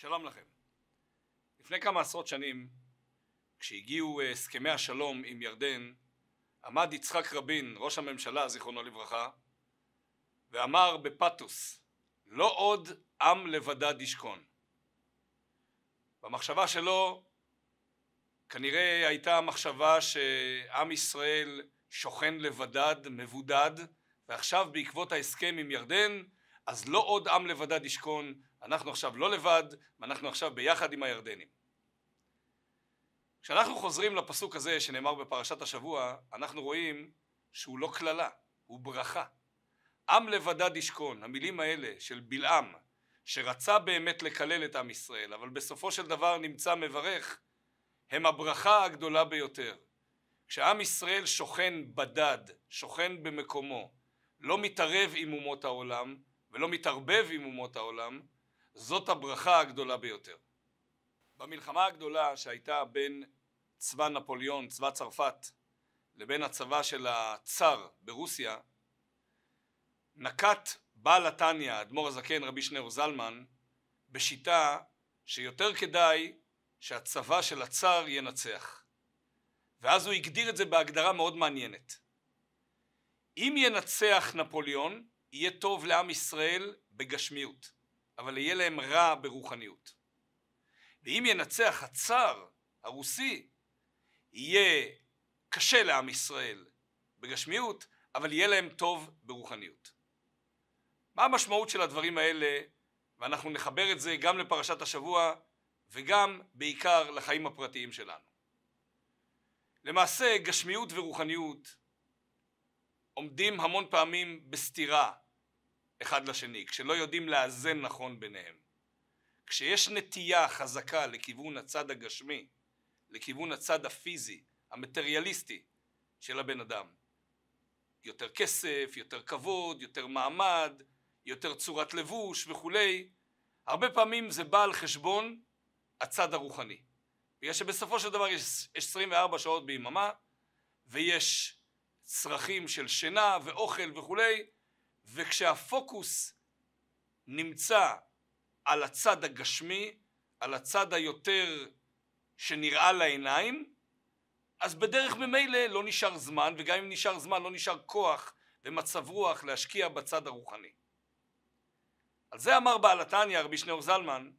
שלום לכם. לפני כמה עשרות שנים, כשהגיעו אה, הסכמי השלום עם ירדן, עמד יצחק רבין, ראש הממשלה, זיכרונו לברכה, ואמר בפתוס, לא עוד עם לבדד ישכון. במחשבה שלו כנראה הייתה מחשבה שעם ישראל שוכן לבדד, מבודד, ועכשיו בעקבות ההסכם עם ירדן, אז לא עוד עם לבדד ישכון, אנחנו עכשיו לא לבד, ואנחנו עכשיו ביחד עם הירדנים. כשאנחנו חוזרים לפסוק הזה שנאמר בפרשת השבוע, אנחנו רואים שהוא לא קללה, הוא ברכה. עם לבדד ישכון, המילים האלה של בלעם, שרצה באמת לקלל את עם ישראל, אבל בסופו של דבר נמצא מברך, הם הברכה הגדולה ביותר. כשעם ישראל שוכן בדד, שוכן במקומו, לא מתערב עם אומות העולם ולא מתערבב עם אומות העולם, זאת הברכה הגדולה ביותר. במלחמה הגדולה שהייתה בין צבא נפוליאון, צבא צרפת, לבין הצבא של הצאר ברוסיה, נקט בעל התניא, אדמו"ר הזקן רבי שניאור זלמן, בשיטה שיותר כדאי שהצבא של הצאר ינצח. ואז הוא הגדיר את זה בהגדרה מאוד מעניינת. אם ינצח נפוליאון, יהיה טוב לעם ישראל בגשמיות, אבל יהיה להם רע ברוחניות. ואם ינצח הצאר הרוסי, יהיה קשה לעם ישראל בגשמיות, אבל יהיה להם טוב ברוחניות. מה המשמעות של הדברים האלה, ואנחנו נחבר את זה גם לפרשת השבוע וגם בעיקר לחיים הפרטיים שלנו. למעשה גשמיות ורוחניות עומדים המון פעמים בסתירה אחד לשני, כשלא יודעים לאזן נכון ביניהם. כשיש נטייה חזקה לכיוון הצד הגשמי, לכיוון הצד הפיזי, המטריאליסטי של הבן אדם. יותר כסף, יותר כבוד, יותר מעמד, יותר צורת לבוש וכולי, הרבה פעמים זה בא על חשבון הצד הרוחני. בגלל שבסופו של דבר יש 24 שעות ביממה ויש צרכים של שינה ואוכל וכולי, וכשהפוקוס נמצא על הצד הגשמי, על הצד היותר שנראה לעיניים, אז בדרך ממילא לא נשאר זמן, וגם אם נשאר זמן לא נשאר כוח ומצב רוח להשקיע בצד הרוחני. על זה אמר בעל התניא רבי שניאור זלמן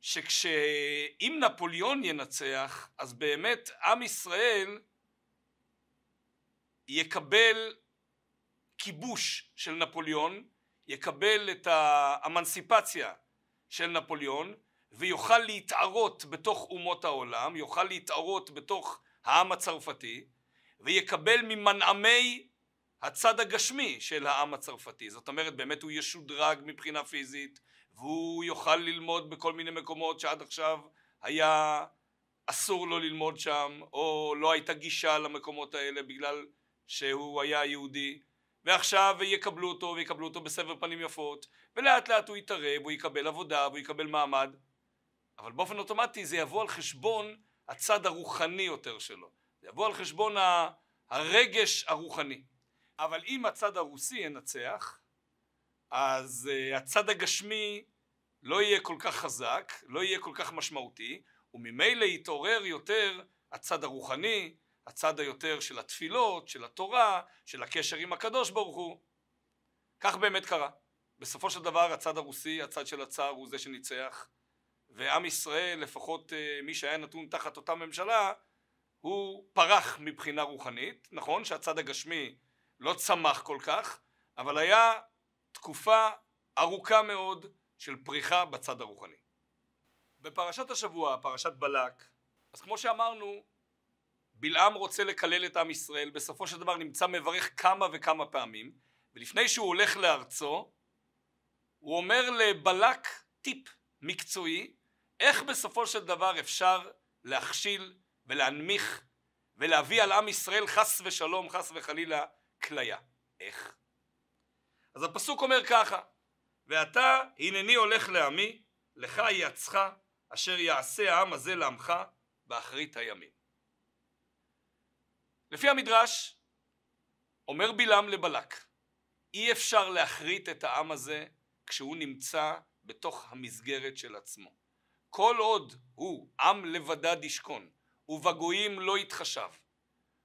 שכשאם נפוליאון ינצח אז באמת עם ישראל יקבל כיבוש של נפוליאון, יקבל את האמנסיפציה של נפוליאון ויוכל להתערות בתוך אומות העולם, יוכל להתערות בתוך העם הצרפתי ויקבל ממנעמי הצד הגשמי של העם הצרפתי. זאת אומרת באמת הוא ישודרג מבחינה פיזית והוא יוכל ללמוד בכל מיני מקומות שעד עכשיו היה אסור לו ללמוד שם או לא הייתה גישה למקומות האלה בגלל שהוא היה יהודי ועכשיו יקבלו אותו ויקבלו אותו בסבר פנים יפות ולאט לאט הוא יתערב, הוא יקבל עבודה והוא יקבל מעמד. אבל באופן אוטומטי זה יבוא על חשבון הצד הרוחני יותר שלו. זה יבוא על חשבון הרגש הרוחני. אבל אם הצד הרוסי ינצח אז uh, הצד הגשמי לא יהיה כל כך חזק, לא יהיה כל כך משמעותי וממילא יתעורר יותר הצד הרוחני, הצד היותר של התפילות, של התורה, של הקשר עם הקדוש ברוך הוא. כך באמת קרה. בסופו של דבר הצד הרוסי, הצד של הצאר הוא זה שניצח ועם ישראל, לפחות uh, מי שהיה נתון תחת אותה ממשלה, הוא פרח מבחינה רוחנית, נכון שהצד הגשמי לא צמח כל כך, אבל היה תקופה ארוכה מאוד של פריחה בצד הרוחני. בפרשת השבוע, פרשת בלק, אז כמו שאמרנו, בלעם רוצה לקלל את עם ישראל, בסופו של דבר נמצא מברך כמה וכמה פעמים, ולפני שהוא הולך לארצו, הוא אומר לבלק טיפ מקצועי, איך בסופו של דבר אפשר להכשיל ולהנמיך ולהביא על עם ישראל חס ושלום, חס וחלילה, כליה. איך? אז הפסוק אומר ככה ואתה הנני הולך לעמי לך יעצך אשר יעשה העם הזה לעמך באחרית הימים. לפי המדרש אומר בלעם לבלק אי אפשר להכרית את העם הזה כשהוא נמצא בתוך המסגרת של עצמו. כל עוד הוא עם לבדד ישכון ובגויים לא יתחשב,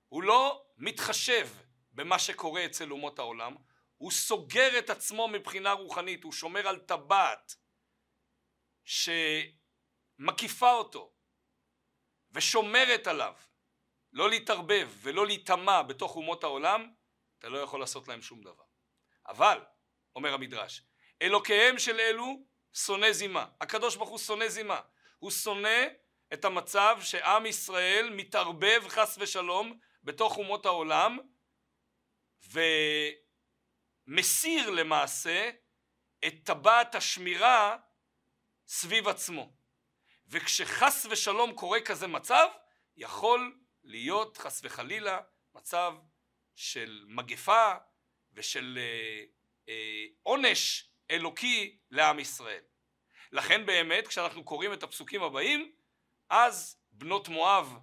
הוא לא מתחשב במה שקורה אצל אומות העולם, הוא סוגר את עצמו מבחינה רוחנית, הוא שומר על טבעת שמקיפה אותו ושומרת עליו לא להתערבב ולא להיטמע בתוך אומות העולם, אתה לא יכול לעשות להם שום דבר. אבל, אומר המדרש, אלוקיהם של אלו שונא זימה. הקדוש ברוך הוא שונא זימה. הוא שונא את המצב שעם ישראל מתערבב חס ושלום בתוך אומות העולם ומסיר למעשה את טבעת השמירה סביב עצמו. וכשחס ושלום קורה כזה מצב, יכול להיות חס וחלילה מצב של מגפה ושל אה, אה, עונש אלוקי לעם ישראל. לכן באמת כשאנחנו קוראים את הפסוקים הבאים אז בנות מואב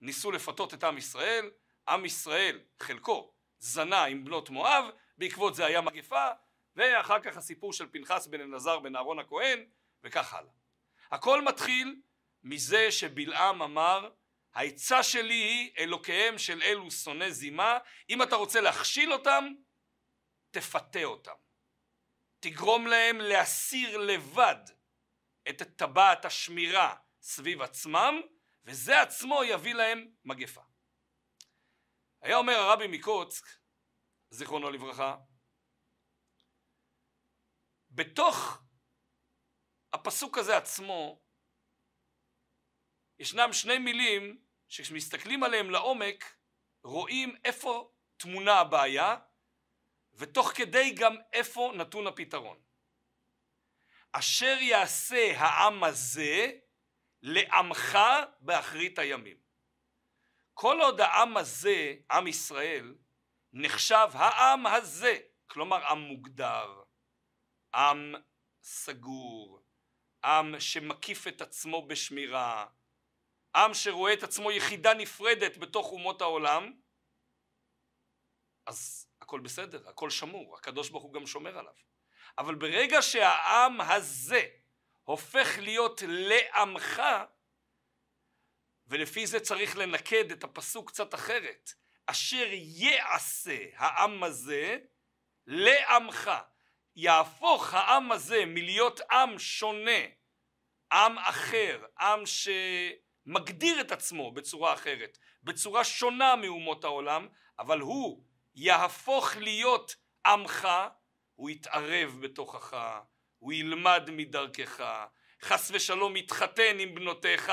ניסו לפתות את עם ישראל, עם ישראל חלקו זנה עם בנות מואב, בעקבות זה היה מגפה ואחר כך הסיפור של פנחס בן אלעזר בן אהרון הכהן וכך הלאה. הכל מתחיל מזה שבלעם אמר העצה שלי היא אלוקיהם של אלו שונא זימה אם אתה רוצה להכשיל אותם תפתה אותם תגרום להם להסיר לבד את טבעת השמירה סביב עצמם וזה עצמו יביא להם מגפה. היה אומר הרבי מקוצק זיכרונו לברכה בתוך הפסוק הזה עצמו ישנם שני מילים שכשמסתכלים עליהם לעומק רואים איפה טמונה הבעיה ותוך כדי גם איפה נתון הפתרון. אשר יעשה העם הזה לעמך באחרית הימים. כל עוד העם הזה, עם ישראל, נחשב העם הזה, כלומר עם מוגדר, עם סגור, עם שמקיף את עצמו בשמירה, עם שרואה את עצמו יחידה נפרדת בתוך אומות העולם, אז הכל בסדר, הכל שמור, הקדוש ברוך הוא גם שומר עליו. אבל ברגע שהעם הזה הופך להיות לעמך, ולפי זה צריך לנקד את הפסוק קצת אחרת, אשר יעשה העם הזה לעמך. יהפוך העם הזה מלהיות עם שונה, עם אחר, עם שמגדיר את עצמו בצורה אחרת, בצורה שונה מאומות העולם, אבל הוא יהפוך להיות עמך, הוא יתערב בתוכך, הוא ילמד מדרכך, חס ושלום יתחתן עם בנותיך,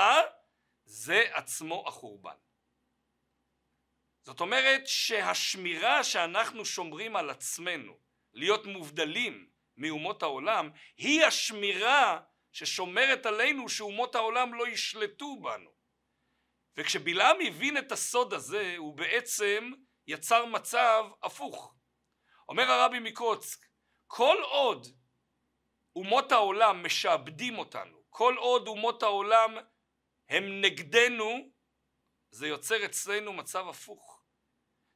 זה עצמו החורבן. זאת אומרת שהשמירה שאנחנו שומרים על עצמנו, להיות מובדלים מאומות העולם, היא השמירה ששומרת עלינו שאומות העולם לא ישלטו בנו. וכשבלעם הבין את הסוד הזה, הוא בעצם יצר מצב הפוך. אומר הרבי מקוצק, כל עוד אומות העולם משעבדים אותנו, כל עוד אומות העולם הם נגדנו, זה יוצר אצלנו מצב הפוך.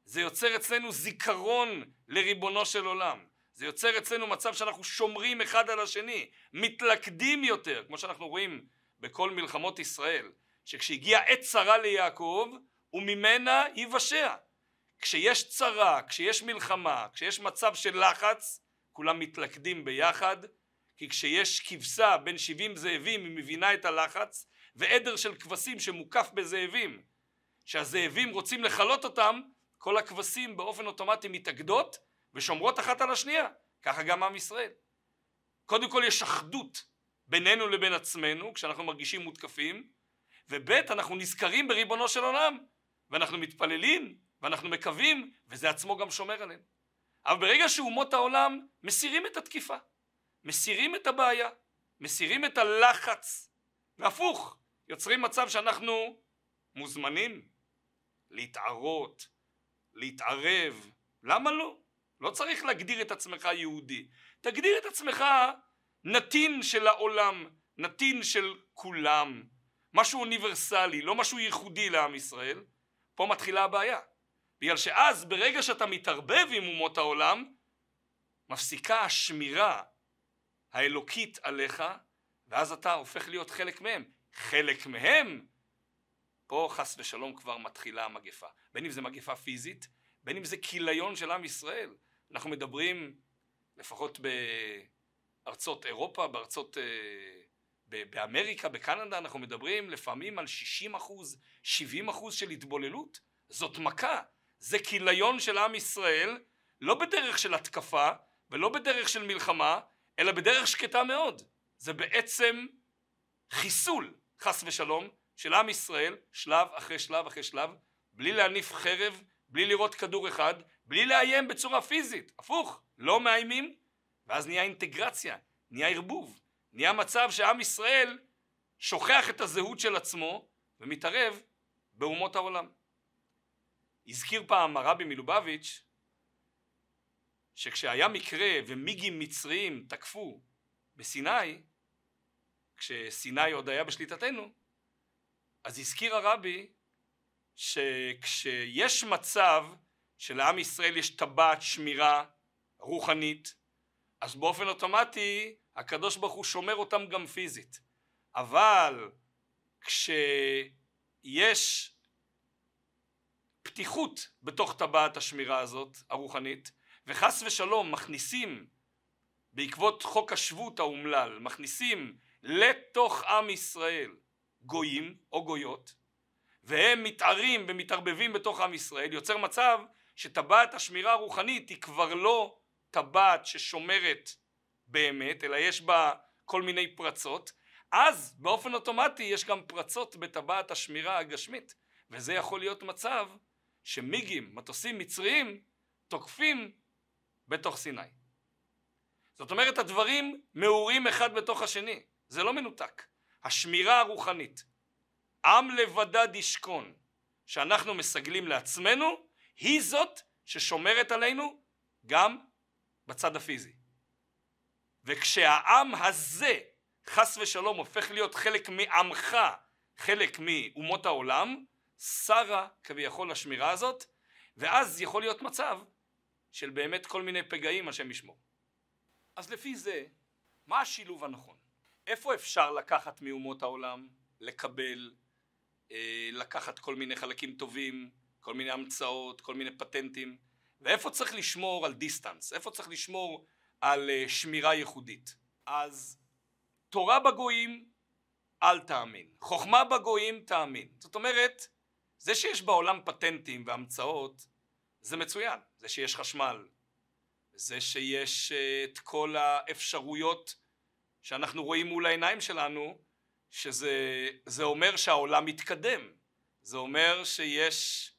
זה יוצר אצלנו זיכרון לריבונו של עולם. זה יוצר אצלנו מצב שאנחנו שומרים אחד על השני, מתלכדים יותר, כמו שאנחנו רואים בכל מלחמות ישראל, שכשהגיעה עת צרה ליעקב, וממנה ייוושע. כשיש צרה, כשיש מלחמה, כשיש מצב של לחץ, כולם מתלכדים ביחד, כי כשיש כבשה בין 70 זאבים היא מבינה את הלחץ, ועדר של כבשים שמוקף בזאבים, שהזאבים רוצים לכלות אותם, כל הכבשים באופן אוטומטי מתאגדות ושומרות אחת על השנייה, ככה גם עם ישראל. קודם כל יש אחדות בינינו לבין עצמנו כשאנחנו מרגישים מותקפים, וב' אנחנו נזכרים בריבונו של עולם, ואנחנו מתפללים ואנחנו מקווים, וזה עצמו גם שומר עלינו. אבל ברגע שאומות העולם מסירים את התקיפה, מסירים את הבעיה, מסירים את הלחץ, והפוך, יוצרים מצב שאנחנו מוזמנים להתערות, להתערב, למה לא? לא צריך להגדיר את עצמך יהודי, תגדיר את עצמך נתין של העולם, נתין של כולם, משהו אוניברסלי, לא משהו ייחודי לעם ישראל, פה מתחילה הבעיה. בגלל שאז ברגע שאתה מתערבב עם אומות העולם, מפסיקה השמירה האלוקית עליך, ואז אתה הופך להיות חלק מהם. חלק מהם, פה חס ושלום כבר מתחילה המגפה. בין אם זה מגפה פיזית, בין אם זה כיליון של עם ישראל. אנחנו מדברים, לפחות בארצות אירופה, בארצות... אה, באמריקה, בקנדה, אנחנו מדברים לפעמים על 60 אחוז, 70 אחוז של התבוללות. זאת מכה. זה כיליון של עם ישראל, לא בדרך של התקפה ולא בדרך של מלחמה, אלא בדרך שקטה מאוד. זה בעצם חיסול, חס ושלום, של עם ישראל, שלב אחרי שלב אחרי שלב, בלי להניף חרב, בלי לראות כדור אחד, בלי לאיים בצורה פיזית. הפוך, לא מאיימים, ואז נהיה אינטגרציה, נהיה ערבוב, נהיה מצב שעם ישראל שוכח את הזהות של עצמו ומתערב באומות העולם. הזכיר פעם הרבי מלובביץ' שכשהיה מקרה ומיגים מצריים תקפו בסיני, כשסיני עוד היה בשליטתנו, אז הזכיר הרבי שכשיש מצב שלעם ישראל יש טבעת שמירה רוחנית, אז באופן אוטומטי הקדוש ברוך הוא שומר אותם גם פיזית. אבל כשיש פתיחות בתוך טבעת השמירה הזאת, הרוחנית, וחס ושלום מכניסים בעקבות חוק השבות האומלל, מכניסים לתוך עם ישראל גויים או גויות, והם מתערים ומתערבבים בתוך עם ישראל, יוצר מצב שטבעת השמירה הרוחנית היא כבר לא טבעת ששומרת באמת, אלא יש בה כל מיני פרצות, אז באופן אוטומטי יש גם פרצות בטבעת השמירה הגשמית, וזה יכול להיות מצב שמיגים, מטוסים מצריים, תוקפים בתוך סיני. זאת אומרת הדברים מעורים אחד בתוך השני, זה לא מנותק. השמירה הרוחנית, עם לבדד ישכון, שאנחנו מסגלים לעצמנו, היא זאת ששומרת עלינו גם בצד הפיזי. וכשהעם הזה חס ושלום הופך להיות חלק מעמך, חלק מאומות העולם, שרה כביכול השמירה הזאת, ואז יכול להיות מצב של באמת כל מיני פגעים השם ישמור. אז לפי זה, מה השילוב הנכון? איפה אפשר לקחת מאומות העולם, לקבל, אה, לקחת כל מיני חלקים טובים, כל מיני המצאות, כל מיני פטנטים, ואיפה צריך לשמור על דיסטנס, איפה צריך לשמור על אה, שמירה ייחודית. אז תורה בגויים אל תאמין, חוכמה בגויים תאמין. זאת אומרת, זה שיש בעולם פטנטים והמצאות זה מצוין, זה שיש חשמל, זה שיש אה, את כל האפשרויות שאנחנו רואים מול העיניים שלנו, שזה אומר שהעולם מתקדם, זה אומר שיש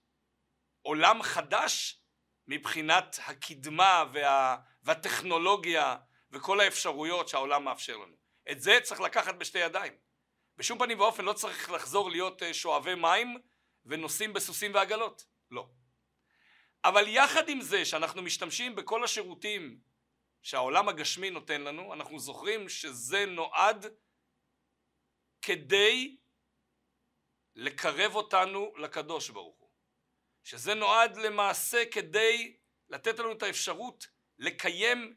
עולם חדש מבחינת הקדמה וה, והטכנולוגיה וכל האפשרויות שהעולם מאפשר לנו. את זה צריך לקחת בשתי ידיים. בשום פנים ואופן לא צריך לחזור להיות אה, שואבי מים ונוסעים בסוסים ועגלות. לא. אבל יחד עם זה שאנחנו משתמשים בכל השירותים שהעולם הגשמי נותן לנו, אנחנו זוכרים שזה נועד כדי לקרב אותנו לקדוש ברוך. שזה נועד למעשה כדי לתת לנו את האפשרות לקיים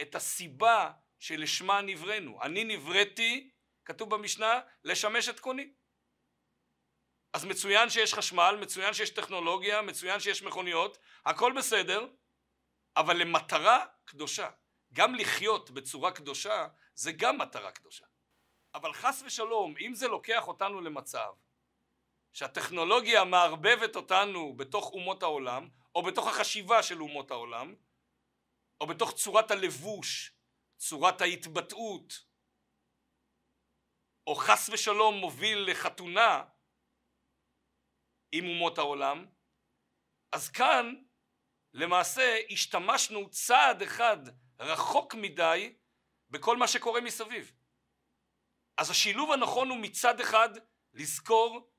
את הסיבה שלשמה נבראנו. אני נבראתי, כתוב במשנה, לשמש את קוני. אז מצוין שיש חשמל, מצוין שיש טכנולוגיה, מצוין שיש מכוניות, הכל בסדר, אבל למטרה קדושה. גם לחיות בצורה קדושה זה גם מטרה קדושה. אבל חס ושלום, אם זה לוקח אותנו למצב שהטכנולוגיה מערבבת אותנו בתוך אומות העולם, או בתוך החשיבה של אומות העולם, או בתוך צורת הלבוש, צורת ההתבטאות, או חס ושלום מוביל לחתונה עם אומות העולם, אז כאן למעשה השתמשנו צעד אחד רחוק מדי בכל מה שקורה מסביב. אז השילוב הנכון הוא מצד אחד לזכור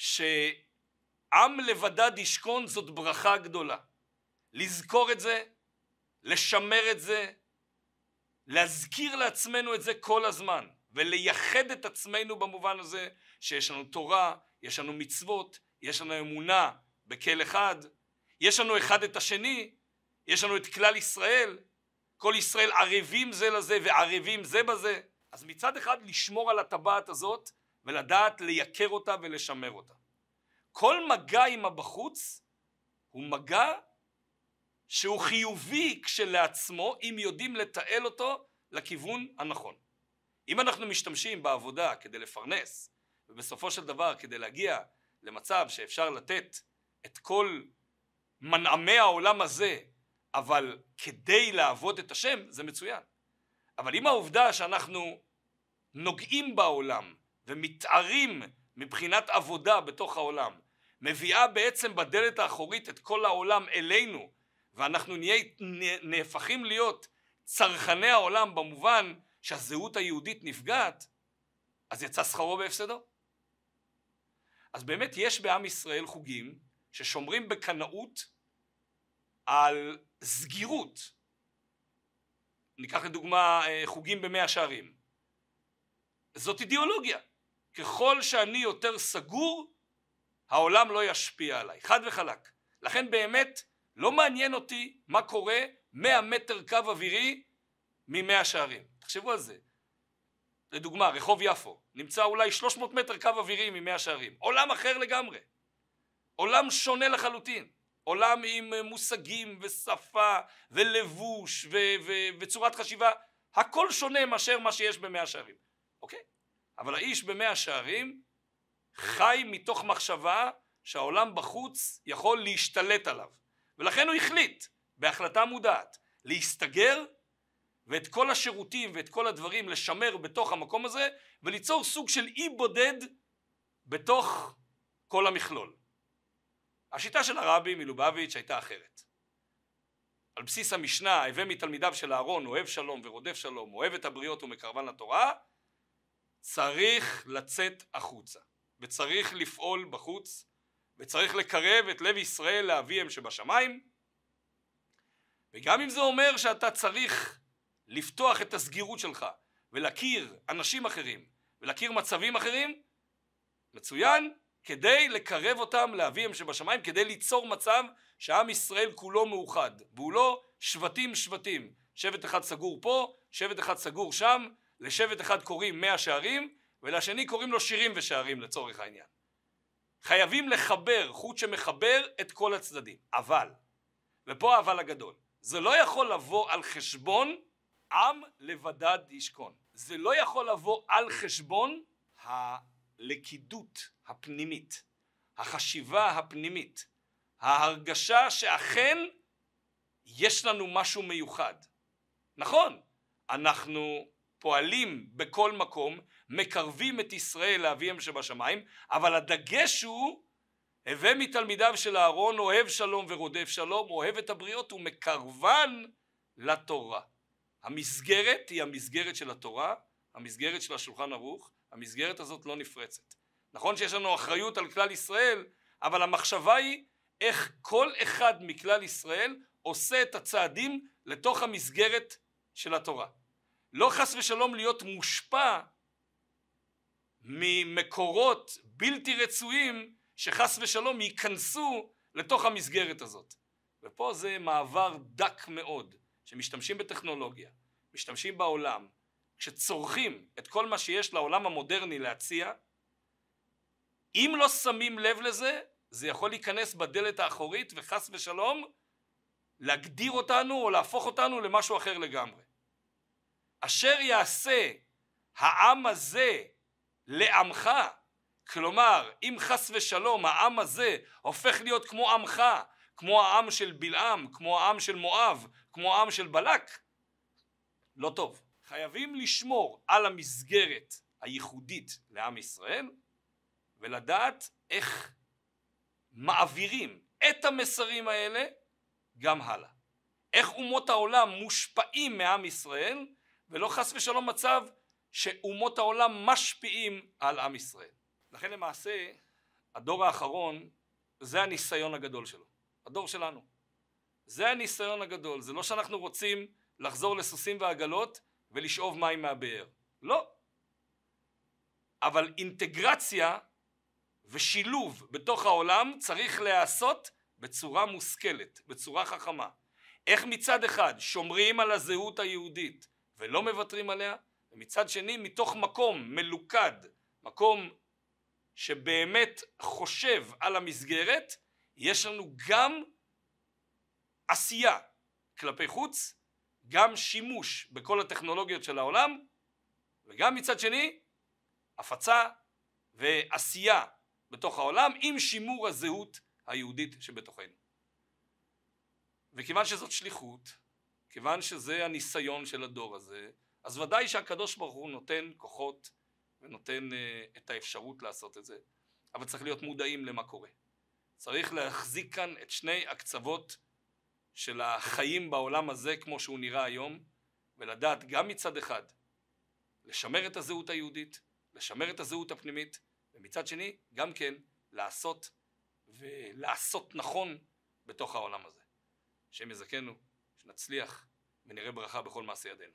שעם לבדד ישכון זאת ברכה גדולה. לזכור את זה, לשמר את זה, להזכיר לעצמנו את זה כל הזמן ולייחד את עצמנו במובן הזה שיש לנו תורה, יש לנו מצוות, יש לנו אמונה בכל אחד, יש לנו אחד את השני, יש לנו את כלל ישראל כל ישראל ערבים זה לזה וערבים זה בזה. אז מצד אחד לשמור על הטבעת הזאת ולדעת לייקר אותה ולשמר אותה. כל מגע עם הבחוץ הוא מגע שהוא חיובי כשלעצמו אם יודעים לתעל אותו לכיוון הנכון. אם אנחנו משתמשים בעבודה כדי לפרנס ובסופו של דבר כדי להגיע למצב שאפשר לתת את כל מנעמי העולם הזה אבל כדי לעבוד את השם זה מצוין. אבל אם העובדה שאנחנו נוגעים בעולם ומתארים מבחינת עבודה בתוך העולם מביאה בעצם בדלת האחורית את כל העולם אלינו ואנחנו נהיה, נהפכים להיות צרכני העולם במובן שהזהות היהודית נפגעת אז יצא שכרו בהפסדו. אז באמת יש בעם ישראל חוגים ששומרים בקנאות על סגירות. ניקח לדוגמה אה, חוגים במאה שערים. זאת אידיאולוגיה ככל שאני יותר סגור העולם לא ישפיע עליי. חד וחלק. לכן באמת לא מעניין אותי מה קורה מאה מטר קו אווירי ממאה שערים. תחשבו על זה. לדוגמה רחוב יפו. נמצא אולי 300 מטר קו אווירי ממאה שערים. עולם אחר לגמרי. עולם שונה לחלוטין. עולם עם מושגים ושפה ולבוש ו- ו- וצורת חשיבה. הכל שונה מאשר מה שיש במאה שערים. אוקיי? אבל האיש במאה שערים חי מתוך מחשבה שהעולם בחוץ יכול להשתלט עליו ולכן הוא החליט בהחלטה מודעת להסתגר ואת כל השירותים ואת כל הדברים לשמר בתוך המקום הזה וליצור סוג של אי בודד בתוך כל המכלול. השיטה של הרבי מלובביץ' הייתה אחרת. על בסיס המשנה הווה מתלמידיו של אהרון אוהב שלום ורודף שלום אוהב את הבריות ומקרבן לתורה צריך לצאת החוצה וצריך לפעול בחוץ וצריך לקרב את לב ישראל לאביהם שבשמיים. וגם אם זה אומר שאתה צריך לפתוח את הסגירות שלך ולהכיר אנשים אחרים ולהכיר מצבים אחרים מצוין כדי לקרב אותם לאביהם שבשמיים כדי ליצור מצב שעם ישראל כולו מאוחד והוא לא שבטים שבטים. שבט אחד סגור פה שבט אחד סגור שם לשבט אחד קוראים מאה שערים ולשני קוראים לו שירים ושערים לצורך העניין. חייבים לחבר חוט שמחבר את כל הצדדים. אבל ופה האבל הגדול זה לא יכול לבוא על חשבון עם לבדד ישכון. זה לא יכול לבוא על חשבון הלכידות הפנימית החשיבה הפנימית ההרגשה שאכן יש לנו משהו מיוחד. נכון אנחנו פועלים בכל מקום מקרבים את ישראל לאביהם שבשמיים אבל הדגש הוא הווה מתלמידיו של אהרון אוהב שלום ורודף שלום אוהב את הבריות ומקרבן לתורה. המסגרת היא המסגרת של התורה המסגרת של השולחן ערוך המסגרת הזאת לא נפרצת. נכון שיש לנו אחריות על כלל ישראל אבל המחשבה היא איך כל אחד מכלל ישראל עושה את הצעדים לתוך המסגרת של התורה לא חס ושלום להיות מושפע ממקורות בלתי רצויים שחס ושלום ייכנסו לתוך המסגרת הזאת. ופה זה מעבר דק מאוד שמשתמשים בטכנולוגיה משתמשים בעולם כשצורכים את כל מה שיש לעולם המודרני להציע אם לא שמים לב לזה זה יכול להיכנס בדלת האחורית וחס ושלום להגדיר אותנו או להפוך אותנו למשהו אחר לגמרי אשר יעשה העם הזה לעמך כלומר אם חס ושלום העם הזה הופך להיות כמו עמך כמו העם של בלעם כמו העם של מואב כמו העם של בלק לא טוב. חייבים לשמור על המסגרת הייחודית לעם ישראל ולדעת איך מעבירים את המסרים האלה גם הלאה. איך אומות העולם מושפעים מעם ישראל ולא חס ושלום מצב שאומות העולם משפיעים על עם ישראל. לכן למעשה הדור האחרון זה הניסיון הגדול שלו, הדור שלנו. זה הניסיון הגדול, זה לא שאנחנו רוצים לחזור לסוסים ועגלות ולשאוב מים מהבאר, לא. אבל אינטגרציה ושילוב בתוך העולם צריך להיעשות בצורה מושכלת, בצורה חכמה. איך מצד אחד שומרים על הזהות היהודית ולא מוותרים עליה, ומצד שני מתוך מקום מלוכד, מקום שבאמת חושב על המסגרת, יש לנו גם עשייה כלפי חוץ, גם שימוש בכל הטכנולוגיות של העולם, וגם מצד שני הפצה ועשייה בתוך העולם עם שימור הזהות היהודית שבתוכנו. וכיוון שזאת שליחות, כיוון שזה הניסיון של הדור הזה, אז ודאי שהקדוש ברוך הוא נותן כוחות ונותן uh, את האפשרות לעשות את זה, אבל צריך להיות מודעים למה קורה. צריך להחזיק כאן את שני הקצוות של החיים בעולם הזה כמו שהוא נראה היום, ולדעת גם מצד אחד לשמר את הזהות היהודית, לשמר את הזהות הפנימית, ומצד שני גם כן לעשות ולעשות נכון בתוך העולם הזה. השם יזכנו, שנצליח ונראה ברכה בכל מעשה ידינו.